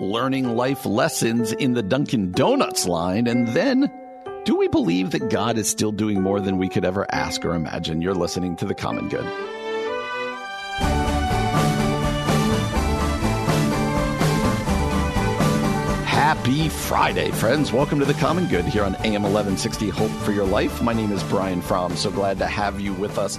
learning life lessons in the Dunkin' Donuts line. And then, do we believe that God is still doing more than we could ever ask or imagine? You're listening to The Common Good. Happy Friday, friends. Welcome to The Common Good here on AM 1160 Hope for Your Life. My name is Brian Fromm. So glad to have you with us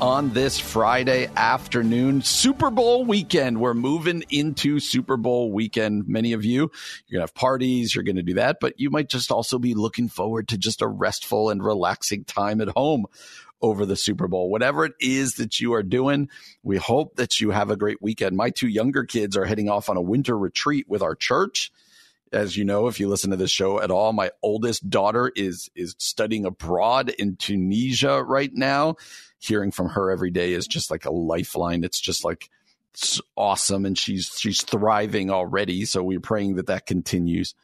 on this Friday afternoon, Super Bowl weekend. We're moving into Super Bowl weekend. Many of you, you're going to have parties, you're going to do that, but you might just also be looking forward to just a restful and relaxing time at home over the Super Bowl. Whatever it is that you are doing, we hope that you have a great weekend. My two younger kids are heading off on a winter retreat with our church as you know, if you listen to this show at all, my oldest daughter is is studying abroad in Tunisia right now. Hearing from her every day is just like a lifeline. It's just like it's awesome, and she's she's thriving already. So we're praying that that continues.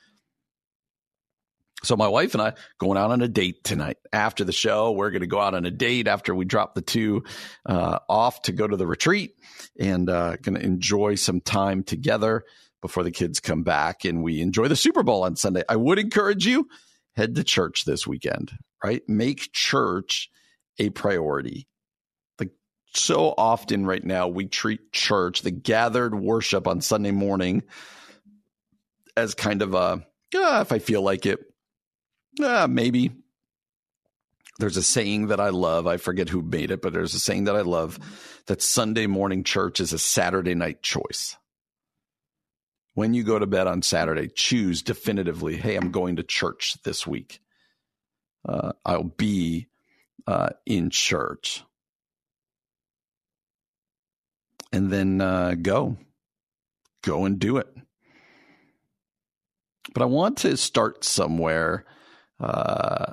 So my wife and I going out on a date tonight. After the show, we're going to go out on a date after we drop the two uh, off to go to the retreat, and uh, going to enjoy some time together before the kids come back and we enjoy the Super Bowl on Sunday. I would encourage you head to church this weekend, right? Make church a priority. Like so often right now we treat church, the gathered worship on Sunday morning as kind of a yeah, if I feel like it, yeah, maybe. There's a saying that I love. I forget who made it, but there's a saying that I love that Sunday morning church is a Saturday night choice when you go to bed on Saturday, choose definitively, hey, I'm going to church this week. Uh, I'll be uh, in church. And then uh, go. Go and do it. But I want to start somewhere. Uh,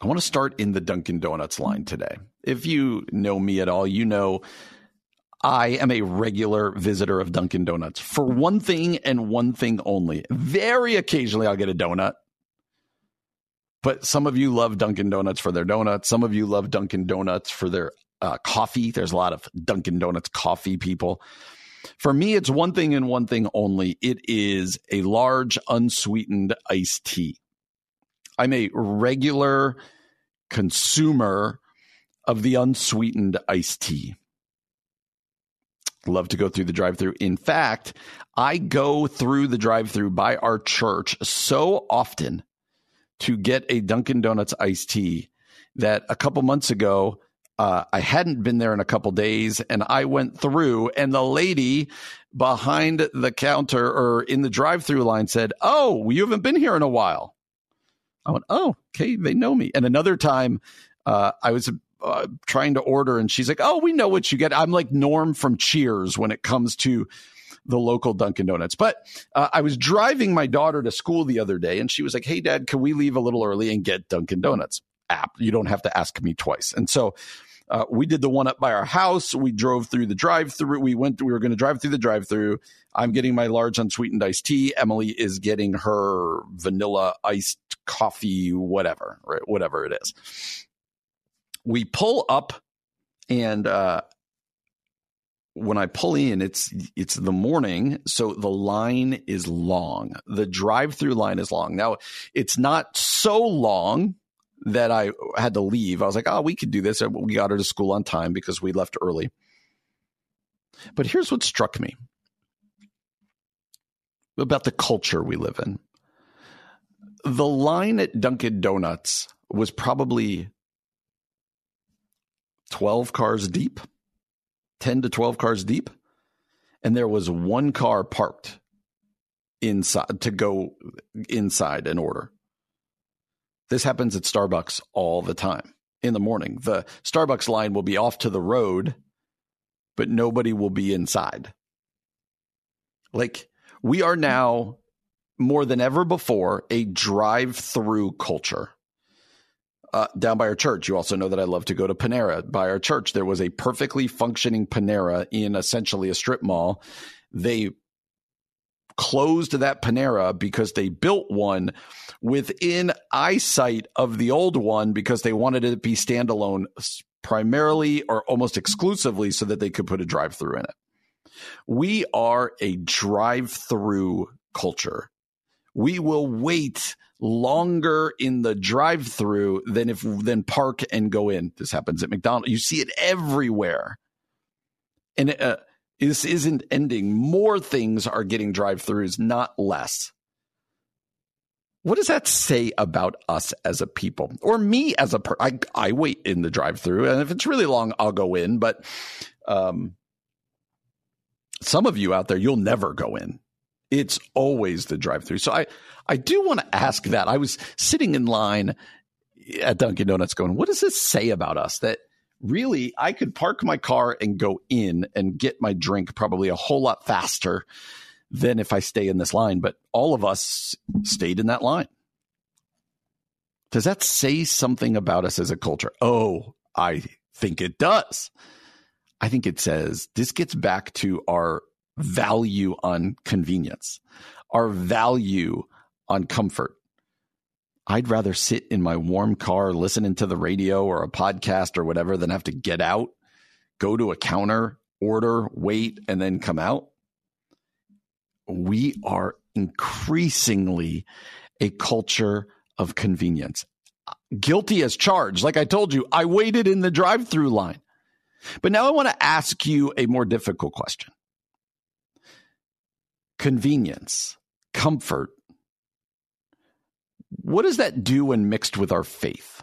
I want to start in the Dunkin' Donuts line today. If you know me at all, you know I am a regular visitor of Dunkin' Donuts for one thing and one thing only. Very occasionally, I'll get a donut. But some of you love Dunkin' Donuts for their donuts. Some of you love Dunkin' Donuts for their uh, coffee. There's a lot of Dunkin' Donuts coffee people. For me, it's one thing and one thing only. It is a large unsweetened iced tea. I'm a regular consumer of the unsweetened iced tea. Love to go through the drive through. In fact, I go through the drive through by our church so often to get a Dunkin' Donuts iced tea that a couple months ago, uh, I hadn't been there in a couple days and I went through and the lady behind the counter or in the drive through line said, Oh, you haven't been here in a while. I went, Oh, okay. They know me. And another time, uh, I was uh, trying to order and she's like, "Oh, we know what you get." I'm like Norm from Cheers when it comes to the local Dunkin' Donuts. But uh, I was driving my daughter to school the other day and she was like, "Hey dad, can we leave a little early and get Dunkin' Donuts?" App. You don't have to ask me twice. And so uh, we did the one up by our house. We drove through the drive through. We went, we were going to drive through the drive through. I'm getting my large unsweetened iced tea. Emily is getting her vanilla iced coffee, whatever, right? Whatever it is we pull up and uh, when I pull in, it's it's the morning, so the line is long. The drive-through line is long. Now, it's not so long that I had to leave. I was like, "Oh, we could do this." We got her to school on time because we left early. But here's what struck me about the culture we live in. The line at Dunkin' Donuts was probably 12 cars deep, 10 to 12 cars deep. And there was one car parked inside to go inside and order. This happens at Starbucks all the time in the morning. The Starbucks line will be off to the road, but nobody will be inside. Like we are now more than ever before a drive-through culture. Uh, down by our church, you also know that I love to go to Panera. By our church, there was a perfectly functioning Panera in essentially a strip mall. They closed that Panera because they built one within eyesight of the old one because they wanted it to be standalone primarily or almost exclusively so that they could put a drive through in it. We are a drive through culture. We will wait longer in the drive through than if than park and go in. This happens at McDonald's. You see it everywhere. And uh, this isn't ending. More things are getting drive throughs, not less. What does that say about us as a people or me as a per I, I wait in the drive through and if it's really long, I'll go in, but, um, some of you out there, you'll never go in. It's always the drive through. So I, I do want to ask that. I was sitting in line at Dunkin' Donuts going, what does this say about us that really I could park my car and go in and get my drink probably a whole lot faster than if I stay in this line. But all of us stayed in that line. Does that say something about us as a culture? Oh, I think it does. I think it says this gets back to our value on convenience, our value on comfort. I'd rather sit in my warm car listening to the radio or a podcast or whatever than have to get out, go to a counter, order, wait, and then come out we are increasingly a culture of convenience. Guilty as charged. Like I told you, I waited in the drive through line. But now I want to ask you a more difficult question convenience, comfort. What does that do when mixed with our faith?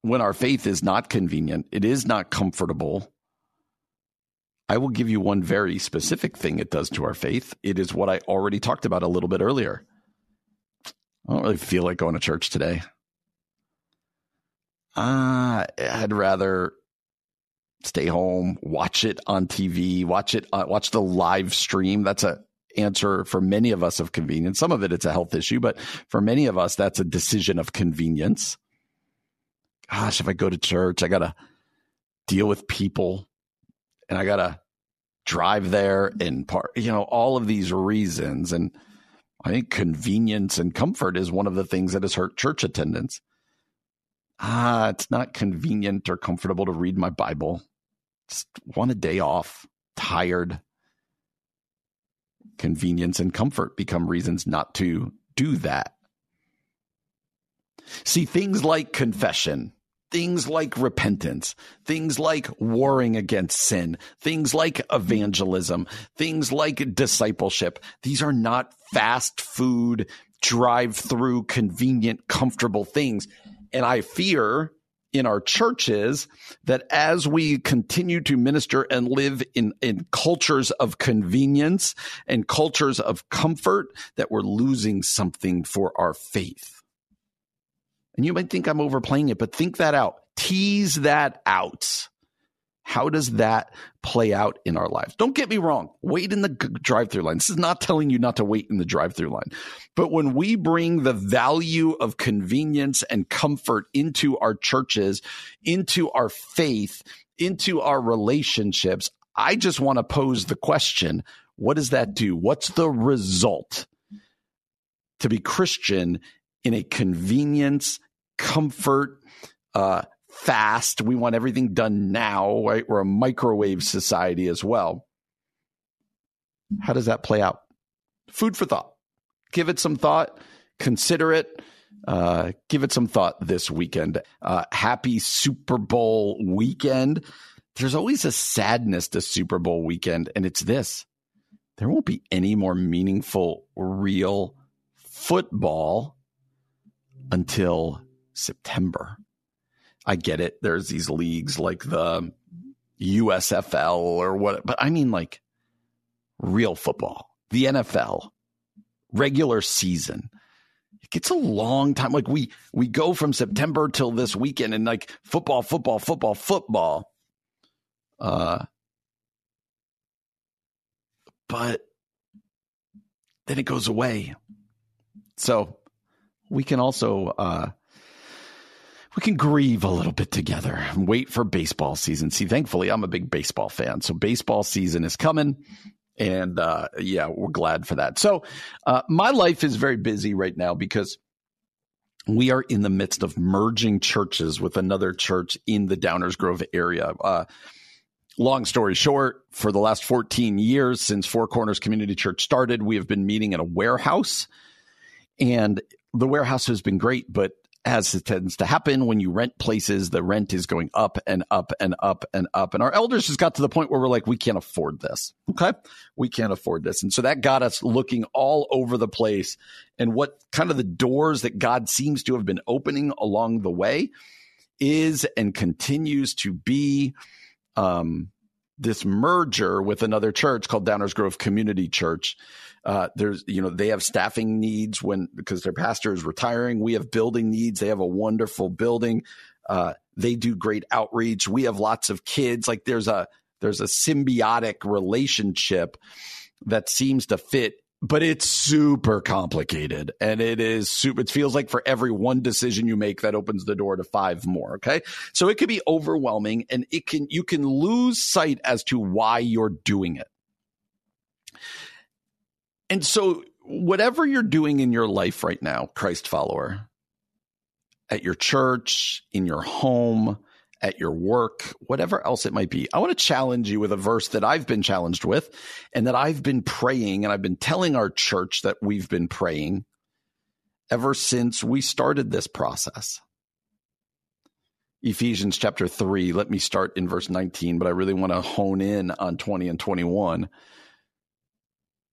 When our faith is not convenient, it is not comfortable, I will give you one very specific thing it does to our faith. It is what I already talked about a little bit earlier. I don't really feel like going to church today. Uh, I'd rather stay home, watch it on TV, watch it, uh, watch the live stream. That's a answer for many of us of convenience. Some of it, it's a health issue, but for many of us, that's a decision of convenience. Gosh, if I go to church, I got to deal with people and I got to drive there and part, you know, all of these reasons. And I think convenience and comfort is one of the things that has hurt church attendance. Ah, it's not convenient or comfortable to read my Bible. Just want a day off, tired. Convenience and comfort become reasons not to do that. See, things like confession, things like repentance, things like warring against sin, things like evangelism, things like discipleship. These are not fast food, drive through, convenient, comfortable things. And I fear in our churches that as we continue to minister and live in, in cultures of convenience and cultures of comfort, that we're losing something for our faith. And you might think I'm overplaying it, but think that out. Tease that out. How does that play out in our lives? Don't get me wrong. Wait in the drive through line. This is not telling you not to wait in the drive through line. But when we bring the value of convenience and comfort into our churches, into our faith, into our relationships, I just want to pose the question what does that do? What's the result? To be Christian in a convenience, comfort, uh, fast. We want everything done now, right? We're a microwave society as well. How does that play out? Food for thought. Give it some thought. Consider it. Uh, give it some thought this weekend. Uh, happy Super Bowl weekend. There's always a sadness to Super Bowl weekend, and it's this there won't be any more meaningful, real football until September. I get it. There's these leagues like the USFL or what, but I mean like real football, the NFL, regular season. It gets a long time. Like we we go from September till this weekend and like football, football, football, football. Uh but then it goes away. So we can also uh, we can grieve a little bit together and wait for baseball season. See, thankfully, I'm a big baseball fan, so baseball season is coming, and uh, yeah, we're glad for that. So uh, my life is very busy right now because we are in the midst of merging churches with another church in the Downers Grove area. Uh, long story short, for the last 14 years since Four Corners Community Church started, we have been meeting in a warehouse. And the warehouse has been great, but as it tends to happen when you rent places, the rent is going up and up and up and up. And our elders just got to the point where we're like, we can't afford this. Okay. We can't afford this. And so that got us looking all over the place and what kind of the doors that God seems to have been opening along the way is and continues to be um, this merger with another church called Downers Grove Community Church uh, there's, you know, they have staffing needs when because their pastor is retiring. We have building needs. They have a wonderful building. Uh, they do great outreach. We have lots of kids. Like there's a there's a symbiotic relationship that seems to fit but it's super complicated and it is super it feels like for every one decision you make that opens the door to five more okay so it could be overwhelming and it can you can lose sight as to why you're doing it and so, whatever you're doing in your life right now, Christ follower, at your church, in your home, at your work, whatever else it might be, I want to challenge you with a verse that I've been challenged with and that I've been praying and I've been telling our church that we've been praying ever since we started this process. Ephesians chapter 3, let me start in verse 19, but I really want to hone in on 20 and 21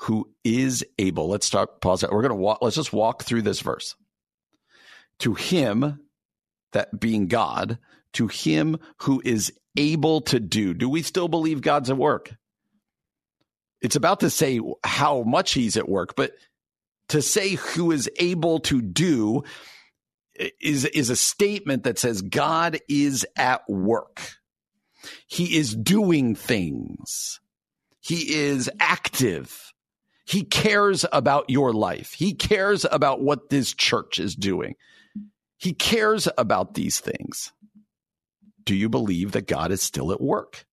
who is able. Let's start, pause it. We're going to walk, let's just walk through this verse. To him, that being God, to him who is able to do. Do we still believe God's at work? It's about to say how much he's at work, but to say who is able to do is, is a statement that says God is at work. He is doing things. He is active. He cares about your life. He cares about what this church is doing. He cares about these things. Do you believe that God is still at work?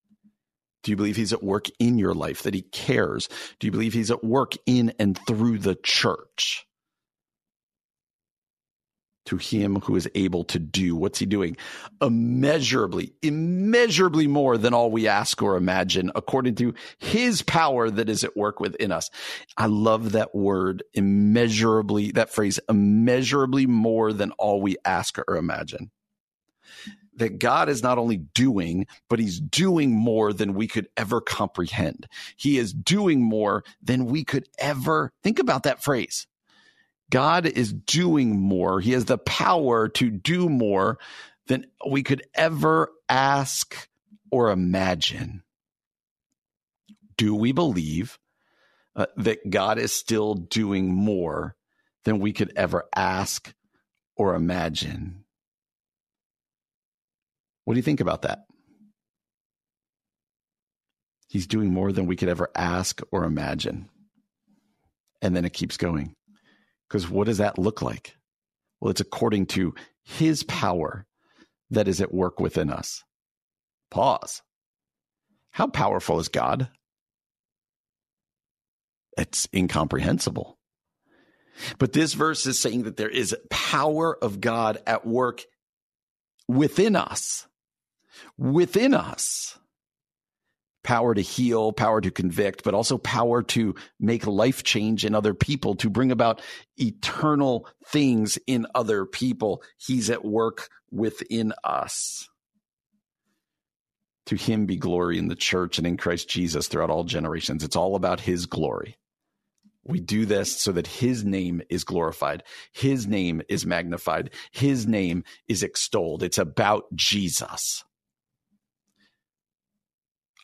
Do you believe he's at work in your life, that he cares? Do you believe he's at work in and through the church? To him who is able to do. What's he doing? Immeasurably, immeasurably more than all we ask or imagine, according to his power that is at work within us. I love that word, immeasurably, that phrase, immeasurably more than all we ask or imagine. That God is not only doing, but he's doing more than we could ever comprehend. He is doing more than we could ever think about that phrase God is doing more. He has the power to do more than we could ever ask or imagine. Do we believe uh, that God is still doing more than we could ever ask or imagine? What do you think about that? He's doing more than we could ever ask or imagine. And then it keeps going. Because what does that look like? Well, it's according to his power that is at work within us. Pause. How powerful is God? It's incomprehensible. But this verse is saying that there is power of God at work within us. Within us power to heal, power to convict, but also power to make life change in other people, to bring about eternal things in other people. He's at work within us. To him be glory in the church and in Christ Jesus throughout all generations. It's all about his glory. We do this so that his name is glorified. His name is magnified. His name is extolled. It's about Jesus.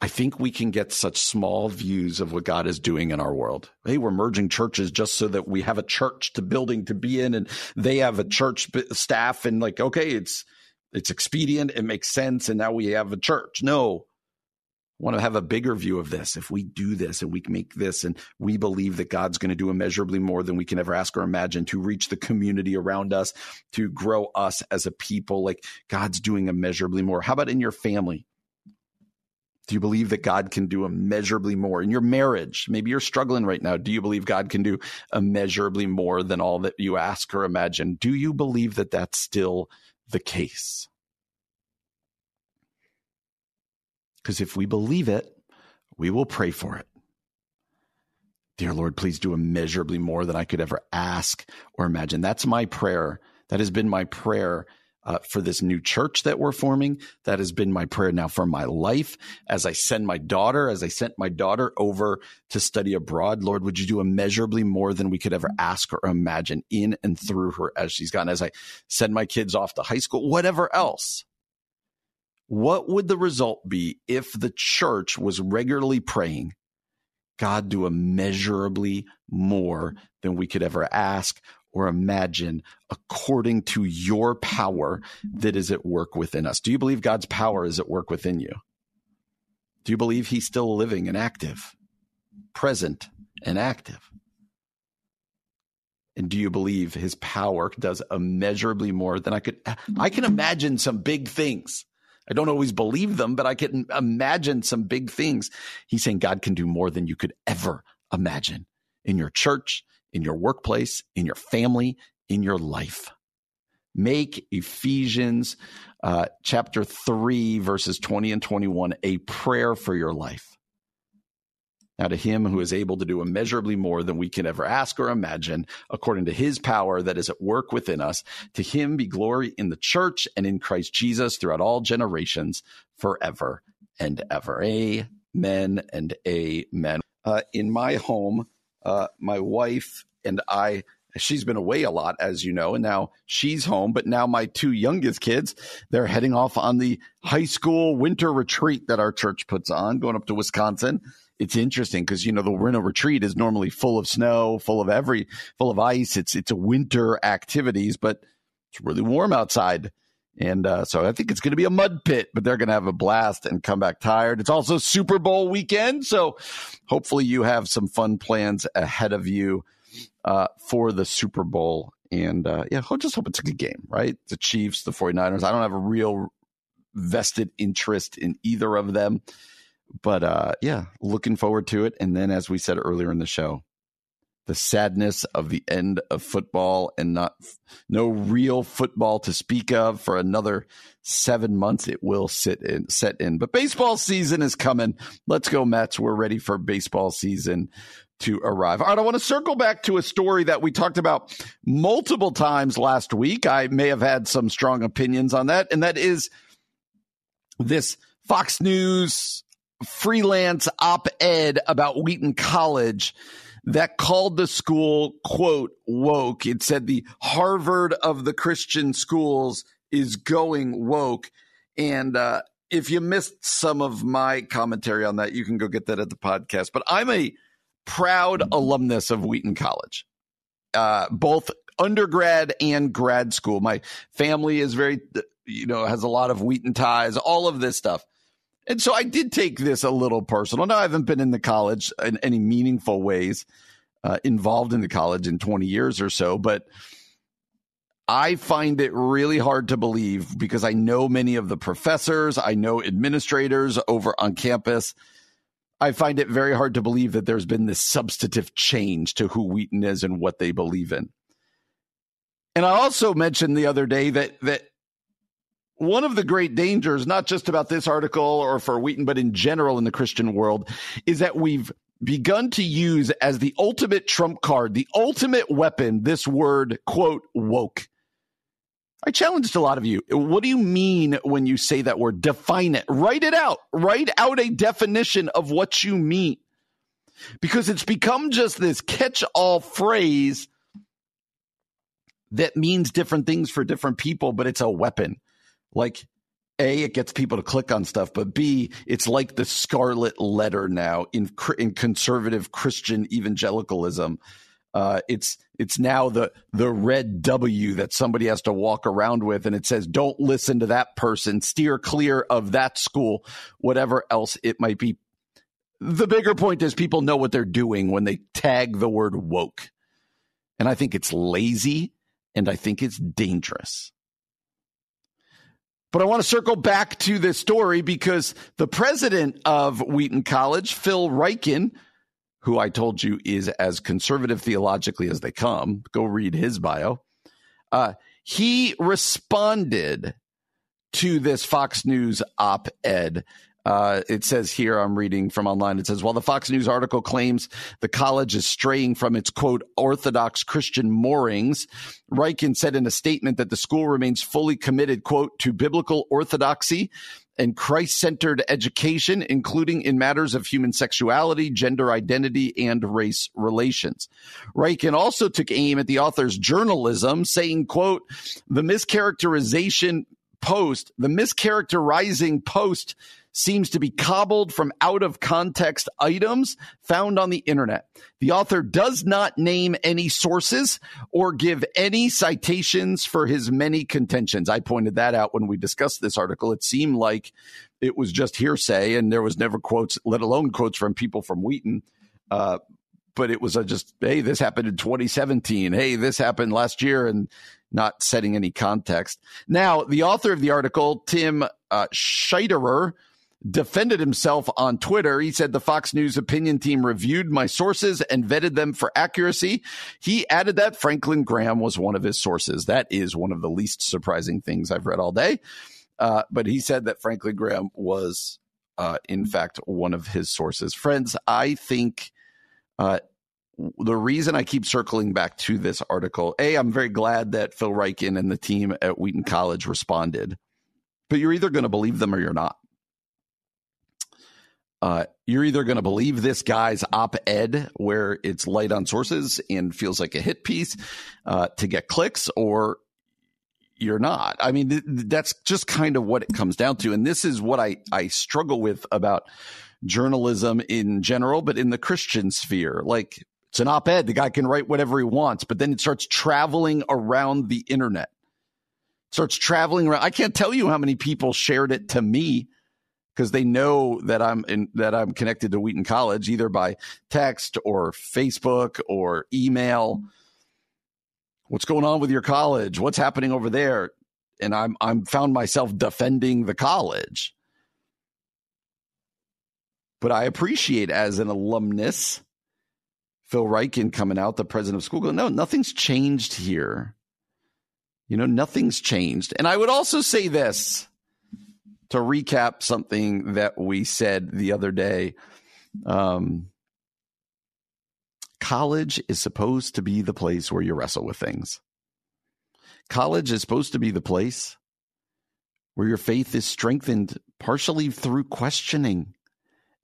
I think we can get such small views of what God is doing in our world. Hey, we're merging churches just so that we have a church to building to be in and they have a church staff and like, okay, it's, it's expedient. It makes sense. And now we have a church. No, I want to have a bigger view of this. If we do this and we make this and we believe that God's going to do immeasurably more than we can ever ask or imagine to reach the community around us, to grow us as a people, like God's doing immeasurably more. How about in your family? Do you believe that God can do immeasurably more in your marriage? Maybe you're struggling right now. Do you believe God can do immeasurably more than all that you ask or imagine? Do you believe that that's still the case? Because if we believe it, we will pray for it. Dear Lord, please do immeasurably more than I could ever ask or imagine. That's my prayer. That has been my prayer uh, for this new church that we're forming. That has been my prayer now for my life. As I send my daughter, as I sent my daughter over to study abroad, Lord, would you do immeasurably more than we could ever ask or imagine in and through her as she's gone? As I send my kids off to high school, whatever else. What would the result be if the church was regularly praying, God, do immeasurably more than we could ever ask or imagine according to your power that is at work within us. Do you believe God's power is at work within you? Do you believe he's still living and active, present and active? And do you believe his power does immeasurably more than I could? I can imagine some big things. I don't always believe them, but I can imagine some big things. He's saying God can do more than you could ever imagine in your church, in your workplace, in your family, in your life. Make Ephesians uh, chapter 3, verses 20 and 21 a prayer for your life. Now, to him who is able to do immeasurably more than we can ever ask or imagine, according to his power that is at work within us, to him be glory in the church and in Christ Jesus throughout all generations, forever and ever. Amen and amen. Uh, in my home, uh, my wife and I, she's been away a lot, as you know, and now she's home. But now my two youngest kids, they're heading off on the high school winter retreat that our church puts on, going up to Wisconsin. It's interesting because you know the winter retreat is normally full of snow, full of every, full of ice. It's it's a winter activities, but it's really warm outside. And uh, so I think it's going to be a mud pit, but they're going to have a blast and come back tired. It's also Super Bowl weekend. So hopefully you have some fun plans ahead of you uh, for the Super Bowl. And uh, yeah, I'll just hope it's a good game, right? The Chiefs, the 49ers. I don't have a real vested interest in either of them. But uh, yeah, looking forward to it. And then, as we said earlier in the show, the sadness of the end of football and not no real football to speak of for another seven months. It will sit in, set in, but baseball season is coming. Let's go Mets. We're ready for baseball season to arrive. All right. I want to circle back to a story that we talked about multiple times last week. I may have had some strong opinions on that. And that is this Fox News freelance op ed about Wheaton College that called the school, quote, woke. It said the Harvard of the Christian schools is going woke. And uh, if you missed some of my commentary on that, you can go get that at the podcast. But I'm a proud alumnus of Wheaton College, uh, both undergrad and grad school. My family is very, you know, has a lot of Wheaton ties, all of this stuff. And so I did take this a little personal. Now, I haven't been in the college in any meaningful ways, uh, involved in the college in 20 years or so, but I find it really hard to believe because I know many of the professors, I know administrators over on campus. I find it very hard to believe that there's been this substantive change to who Wheaton is and what they believe in. And I also mentioned the other day that that one of the great dangers, not just about this article or for Wheaton, but in general in the Christian world, is that we've begun to use as the ultimate trump card, the ultimate weapon, this word, quote, woke. I challenged a lot of you. What do you mean when you say that word? Define it. Write it out. Write out a definition of what you mean. because it's become just this catch all phrase that means different things for different people, but it's a weapon. Like, A, it gets people to click on stuff, but B, it's like the scarlet letter now in, in conservative Christian evangelicalism. Uh, it's it's now the the red W that somebody has to walk around with, and it says, "Don't listen to that person. Steer clear of that school, whatever else it might be." The bigger point is people know what they're doing when they tag the word woke, and I think it's lazy and I think it's dangerous. But I want to circle back to this story because the president of Wheaton College, Phil Ryken, who I told you is as conservative theologically as they come, go read his bio. Uh, he responded to this Fox News op ed uh, it says here, I'm reading from online, it says, while the Fox News article claims the college is straying from its quote, Orthodox Christian moorings, Ryken said in a statement that the school remains fully committed, quote, to biblical orthodoxy and Christ centered education, including in matters of human sexuality, gender identity, and race relations. Ryken also took aim at the author's journalism, saying, quote, the mischaracterization post, the mischaracterizing post seems to be cobbled from out of context items found on the internet. The author does not name any sources or give any citations for his many contentions. I pointed that out when we discussed this article. It seemed like it was just hearsay and there was never quotes, let alone quotes from people from Wheaton. Uh, but it was a just, hey, this happened in 2017. Hey, this happened last year and not setting any context. Now, the author of the article, Tim uh, Scheiterer, defended himself on Twitter. He said the Fox News opinion team reviewed my sources and vetted them for accuracy. He added that Franklin Graham was one of his sources. That is one of the least surprising things I've read all day. Uh, but he said that Franklin Graham was, uh, in fact, one of his sources. Friends, I think uh, the reason I keep circling back to this article, A, I'm very glad that Phil Ryken and the team at Wheaton College responded, but you're either going to believe them or you're not. Uh, you're either going to believe this guy's op ed where it's light on sources and feels like a hit piece uh, to get clicks, or you're not. I mean, th- that's just kind of what it comes down to. And this is what I, I struggle with about journalism in general, but in the Christian sphere. Like, it's an op ed. The guy can write whatever he wants, but then it starts traveling around the internet. It starts traveling around. I can't tell you how many people shared it to me because they know that I'm in, that I'm connected to Wheaton College either by text or Facebook or email. What's going on with your college? What's happening over there? And I'm I'm found myself defending the college. But I appreciate as an alumnus, Phil Ryken coming out, the president of school, going, no, nothing's changed here. You know, nothing's changed. And I would also say this to recap something that we said the other day, um, college is supposed to be the place where you wrestle with things. College is supposed to be the place where your faith is strengthened partially through questioning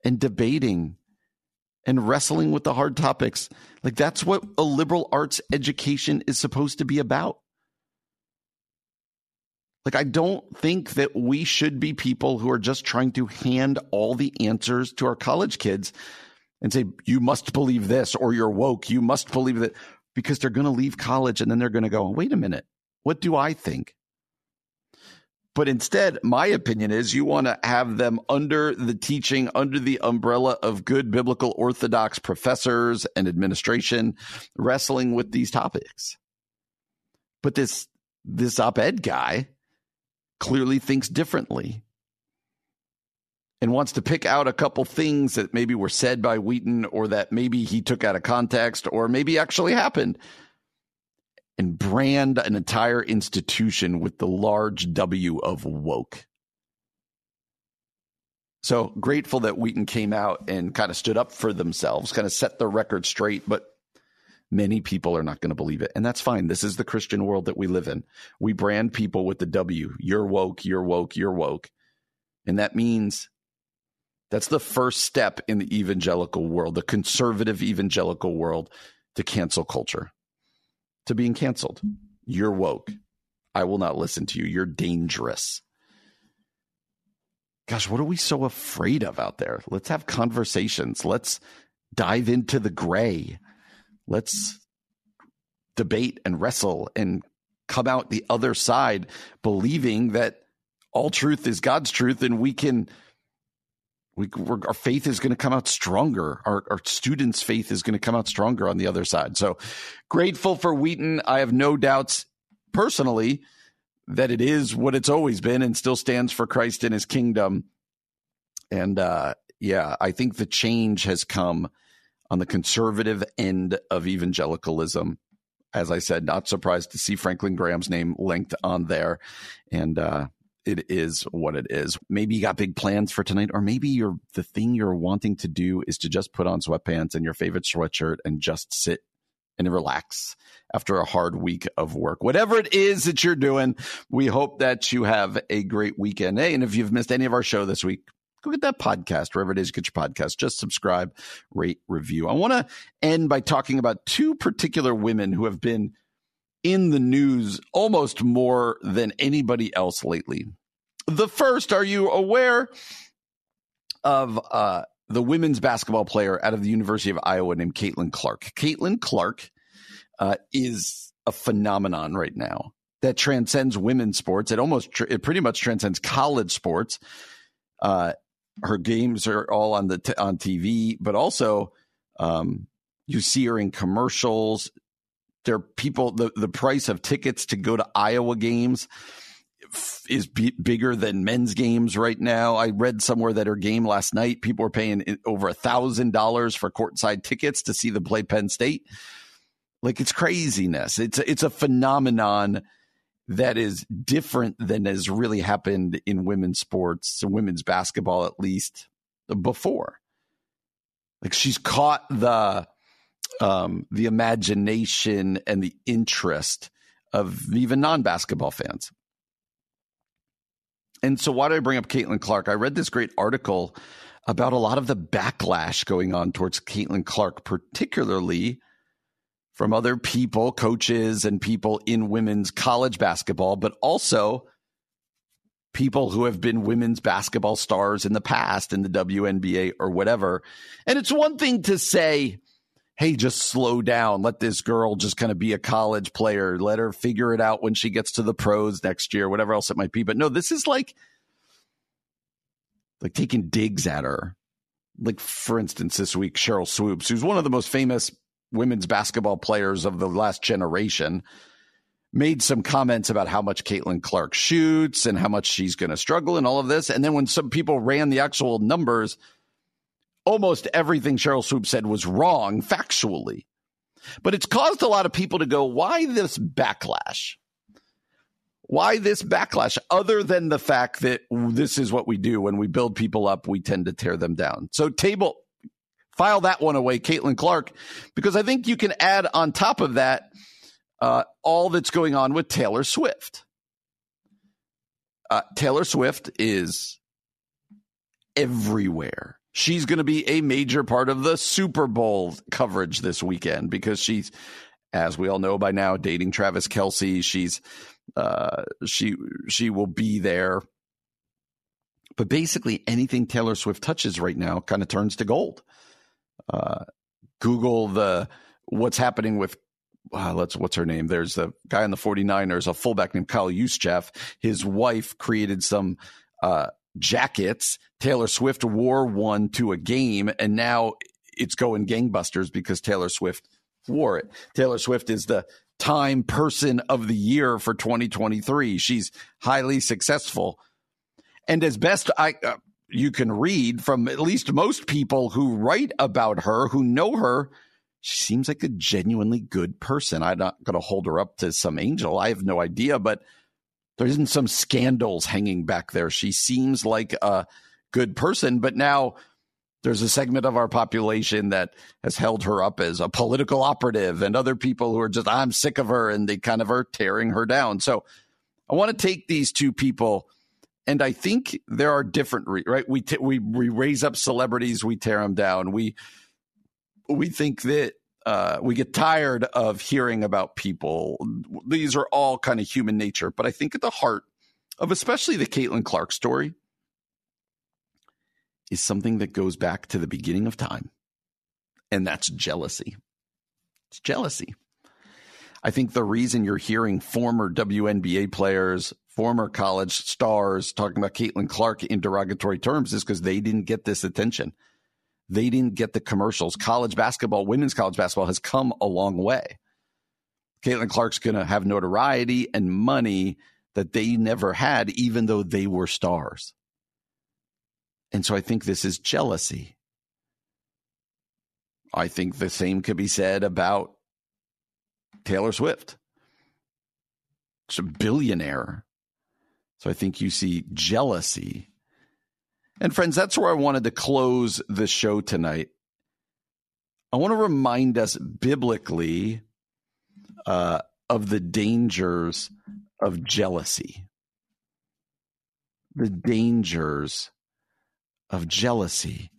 and debating and wrestling with the hard topics. Like that's what a liberal arts education is supposed to be about. Like, I don't think that we should be people who are just trying to hand all the answers to our college kids and say, you must believe this or you're woke. You must believe that because they're going to leave college and then they're going to go, wait a minute, what do I think? But instead, my opinion is you want to have them under the teaching, under the umbrella of good biblical orthodox professors and administration wrestling with these topics. But this, this op ed guy, clearly thinks differently and wants to pick out a couple things that maybe were said by Wheaton or that maybe he took out of context or maybe actually happened and brand an entire institution with the large W of woke. So grateful that Wheaton came out and kind of stood up for themselves, kind of set the record straight, but many people are not going to believe it. And that's fine. This is the Christian world that we live in. We brand people with the W. You're woke, you're woke, you're woke. And that means That's the first step in the evangelical world, the conservative evangelical world, to cancel culture, to being canceled. You're woke. I will not listen to you. You're dangerous. Gosh, what are we so afraid of out there? Let's have conversations. Let's dive into the gray. Let's debate and wrestle and come out the other side believing that all truth is God's truth and we can we, our faith is going to come out stronger. Our, our students' faith is going to come out stronger on the other side. So grateful for Wheaton. I have no doubts personally that it is what it's always been and still stands for Christ and his kingdom. And uh, yeah, I think the change has come on the conservative end of evangelicalism. As I said, not surprised to see Franklin Graham's name linked on there. And uh, it is what it is. Maybe you got big plans for tonight, or maybe you're the thing you're wanting to do is to just put on sweatpants and your favorite sweatshirt and just sit and relax after a hard week of work. Whatever it is that you're doing, we hope that you have a great weekend. Hey, and if you've missed any of our show this week, go get that podcast wherever it is you get your podcast. Just subscribe, rate, review. I want to end by talking about two particular women who have been in the news almost more than anybody else lately. The first, are you aware of uh, the women's basketball player out of the University of Iowa named Caitlin Clark? Caitlin Clark uh, is a phenomenon right now that transcends women's sports. It almost, tr- it pretty much transcends college sports. Uh, her games are all on the t- on TV, but also um, you see her in commercials. There people the the price of tickets to go to Iowa games is b- bigger than men's games right now. I read somewhere that her game last night, people were paying eh, over a thousand dollars for courtside tickets to see them play Penn State. Like it's craziness. It's it's a phenomenon that is different than has really happened in women's sports, women's basketball at least before. Like she's caught the um, the imagination and the interest of even non basketball fans. And so, why do I bring up Caitlin Clark? I read this great article about a lot of the backlash going on towards Caitlin Clark, particularly from other people, coaches, and people in women's college basketball, but also people who have been women's basketball stars in the past in the WNBA or whatever. And it's one thing to say, hey, just slow down. Let this girl just kind of be a college player. Let her figure it out when she gets to the pros next year, whatever else it might be. But no, this is like, like taking digs at her. Like, for instance, this week, Cheryl Swoopes, who's one of the most famous women's basketball players of the last generation, made some comments about how much Caitlin Clark shoots and how much she's going to struggle and all of this. And then when some people ran the actual numbers, almost everything Cheryl Swoopes said was wrong factually. But it's caused a lot of people to go, why this backlash? Why this backlash other than the fact that this is what we do when we build people up, we tend to tear them down. So table file that one away, Caitlin Clark, because I think you can add on top of that uh, all that's going on with Taylor Swift. Uh, Taylor Swift is everywhere. She's going to be a major part of the Super Bowl coverage this weekend because she's, as we all know by now, dating Travis Kelce. She's uh, she she will be there. But basically, anything Taylor Swift touches right now kind of turns to gold uh, Google the what's happening with uh, let's what's her name? There's a guy in the 49ers, a fullback named Kyle Juszczyk. His wife created some uh, jackets. Taylor Swift wore one to a game, and now it's going gangbusters because Taylor Swift wore it. Taylor Swift is the Time Person of the Year for 2023. She's highly successful, and as best I uh, you can read from at least most people who write about her, who know her, she seems like a genuinely good person. I'm not going to hold her up to some angel. I have no idea, but there isn't some scandals hanging back there. She seems like a good person, but now there's a segment of our population that has held her up as a political operative and other people who are just, I'm sick of her and they kind of are tearing her down. So I want to take these two people And I think there are different, re- right? We, t- we, we raise up celebrities, we tear them down. We, we think that uh, we get tired of hearing about people. These are all kind of human nature. But I think at the heart of especially the Caitlin Clark story is something that goes back to the beginning of time, and that's jealousy. It's jealousy. I think the reason you're hearing former WNBA players, former college stars talking about Caitlin Clark in derogatory terms is because they didn't get this attention. They didn't get the commercials. College basketball, women's college basketball has come a long way. Caitlin Clark's going to have notoriety and money that they never had, even though they were stars. And so I think this is jealousy. I think the same could be said about Taylor Swift. She's a billionaire. So I think you see jealousy and friends, that's where I wanted to close the show tonight. I want to remind us biblically uh, of the dangers of jealousy. The dangers of jealousy.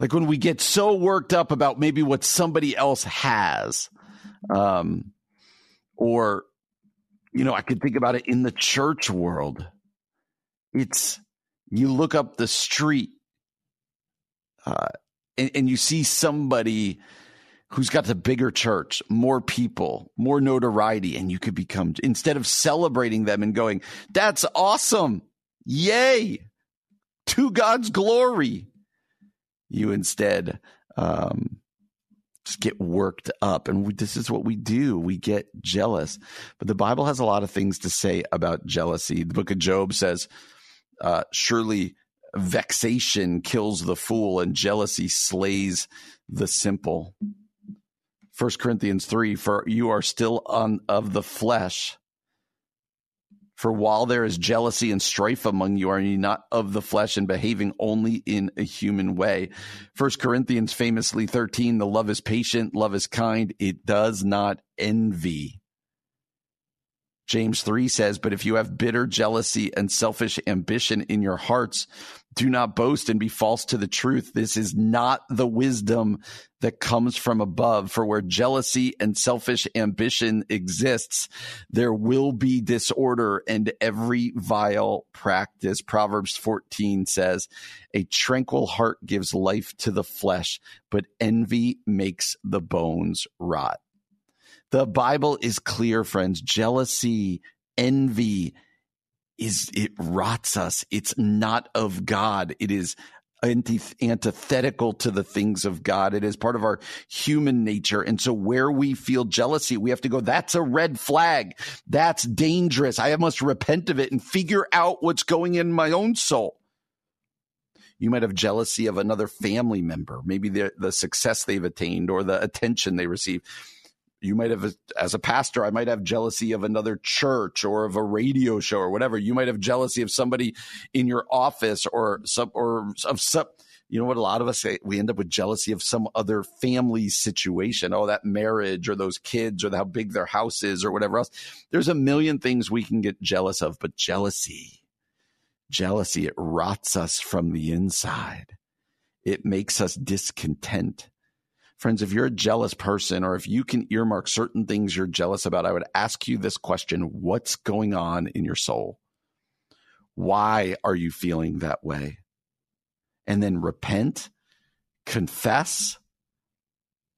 Like when we get so worked up about maybe what somebody else has, um, or, you know, I could think about it in the church world. It's, you look up the street uh, and, and you see somebody who's got the bigger church, more people, more notoriety, and you could become, instead of celebrating them and going, that's awesome. Yay. To God's glory. You instead, um, just get worked up. And we, this is what we do. We get jealous. But the Bible has a lot of things to say about jealousy. The book of Job says, uh, surely vexation kills the fool and jealousy slays the simple. First Corinthians 3 For you are still on of the flesh. For while there is jealousy and strife among you, are you not of the flesh and behaving only in a human way? First Corinthians famously 13, the love is patient, love is kind, it does not envy. James 3 says, But if you have bitter jealousy and selfish ambition in your hearts, do not boast and be false to the truth. This is not the wisdom that comes from above. For where jealousy and selfish ambition exists, there will be disorder and every vile practice. Proverbs 14 says, A tranquil heart gives life to the flesh, but envy makes the bones rot. The Bible is clear, friends. Jealousy, envy is, it rots us. It's not of God. It is antithetical to the things of God. It is part of our human nature. And so where we feel jealousy, we have to go, that's a red flag. That's dangerous. I must repent of it and figure out what's going in my own soul. You might have jealousy of another family member, maybe the, the success they've attained or the attention they receive you might have as a pastor i might have jealousy of another church or of a radio show or whatever. You might have jealousy of somebody in your office or some or of some you know what a lot of us say we end up with jealousy of some other family situation. Oh that marriage or those kids or how big their house is or whatever else. There's a million things we can get jealous of but jealousy jealousy it rots us from the inside. It makes us discontent Friends, if you're a jealous person or if you can earmark certain things you're jealous about, I would ask you this question What's going on in your soul? Why are you feeling that way? And then repent, confess,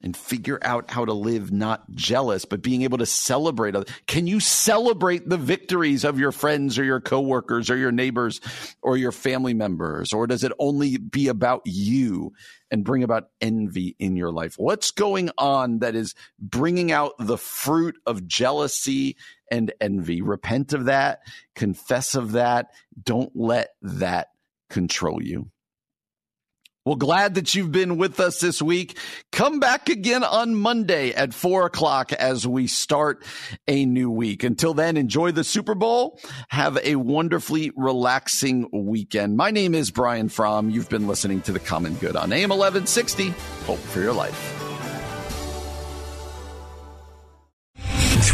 and figure out how to live not jealous, but being able to celebrate. Can you celebrate the victories of your friends or your coworkers or your neighbors or your family members? Or does it only be about you and bring about envy in your life? What's going on that is bringing out the fruit of jealousy and envy? Repent of that, confess of that. Don't let that control you. Well, glad that you've been with us this week. Come back again on Monday at four o'clock as we start a new week. Until then, enjoy the Super Bowl. Have a wonderfully relaxing weekend. My name is Brian Fromm. You've been listening to The Common Good on AM 1160. Hope for your life.